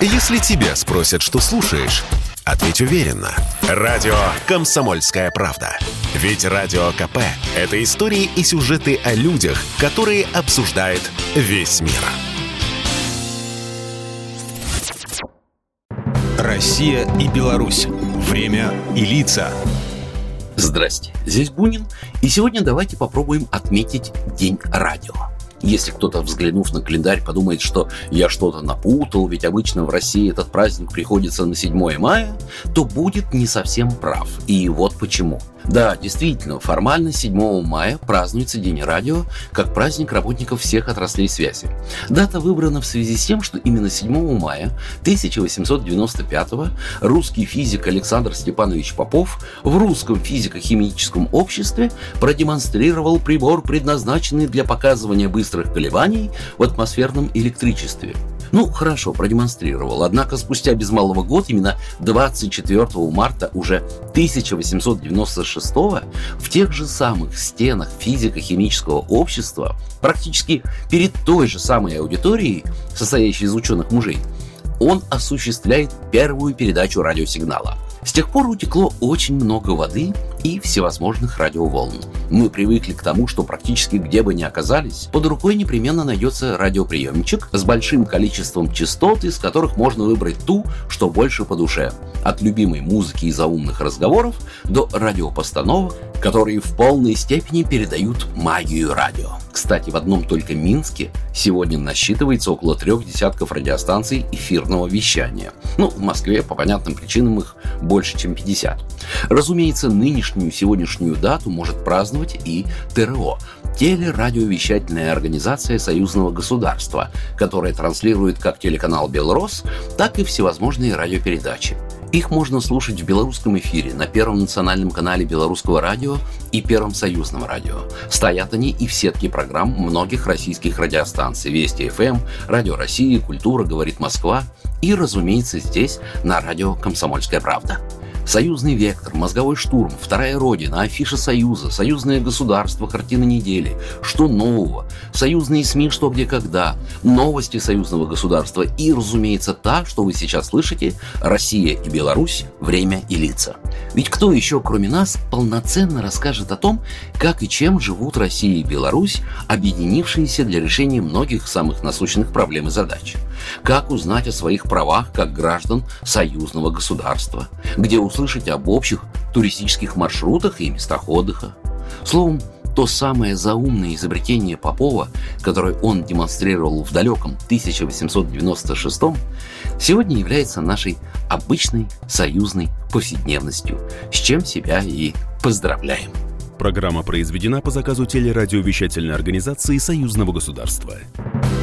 Если тебя спросят, что слушаешь, ответь уверенно. Радио «Комсомольская правда». Ведь Радио КП – это истории и сюжеты о людях, которые обсуждает весь мир. Россия и Беларусь. Время и лица. Здрасте, здесь Бунин, и сегодня давайте попробуем отметить День радио. Если кто-то, взглянув на календарь, подумает, что я что-то напутал, ведь обычно в России этот праздник приходится на 7 мая, то будет не совсем прав. И вот почему. Да, действительно, формально 7 мая празднуется День радио как праздник работников всех отраслей связи. Дата выбрана в связи с тем, что именно 7 мая 1895 русский физик Александр Степанович Попов в русском физико-химическом обществе продемонстрировал прибор, предназначенный для показывания быстрых колебаний в атмосферном электричестве – ну, хорошо, продемонстрировал. Однако спустя без малого год, именно 24 марта уже 1896 в тех же самых стенах физико-химического общества, практически перед той же самой аудиторией, состоящей из ученых мужей, он осуществляет первую передачу радиосигнала – с тех пор утекло очень много воды и всевозможных радиоволн. Мы привыкли к тому, что практически где бы ни оказались, под рукой непременно найдется радиоприемничек с большим количеством частот, из которых можно выбрать ту, что больше по душе. От любимой музыки и заумных разговоров до радиопостановок, которые в полной степени передают магию радио. Кстати, в одном только Минске сегодня насчитывается около трех десятков радиостанций эфирного вещания. Ну, в Москве по понятным причинам их больше, чем 50. Разумеется, нынешнюю сегодняшнюю дату может праздновать и ТРО – телерадиовещательная организация союзного государства, которая транслирует как телеканал «Белрос», так и всевозможные радиопередачи. Их можно слушать в белорусском эфире на Первом национальном канале Белорусского радио и Первом союзном радио. Стоят они и в сетке программ многих российских радиостанций Вести ФМ, Радио России, Культура, Говорит Москва и, разумеется, здесь на радио «Комсомольская правда». Союзный вектор, мозговой штурм, вторая родина, афиша Союза, союзное государство, картина недели, что нового, союзные СМИ, что где когда, новости союзного государства. И, разумеется, та, что вы сейчас слышите, Россия и Беларусь, время и лица. Ведь кто еще, кроме нас, полноценно расскажет о том, как и чем живут Россия и Беларусь, объединившиеся для решения многих самых насущных проблем и задач? Как узнать о своих правах как граждан союзного государства? Где услышать об общих туристических маршрутах и местах отдыха? Словом, то самое заумное изобретение Попова, которое он демонстрировал в далеком 1896 сегодня является нашей обычной союзной повседневностью, с чем себя и поздравляем. Программа произведена по заказу телерадиовещательной организации Союзного государства.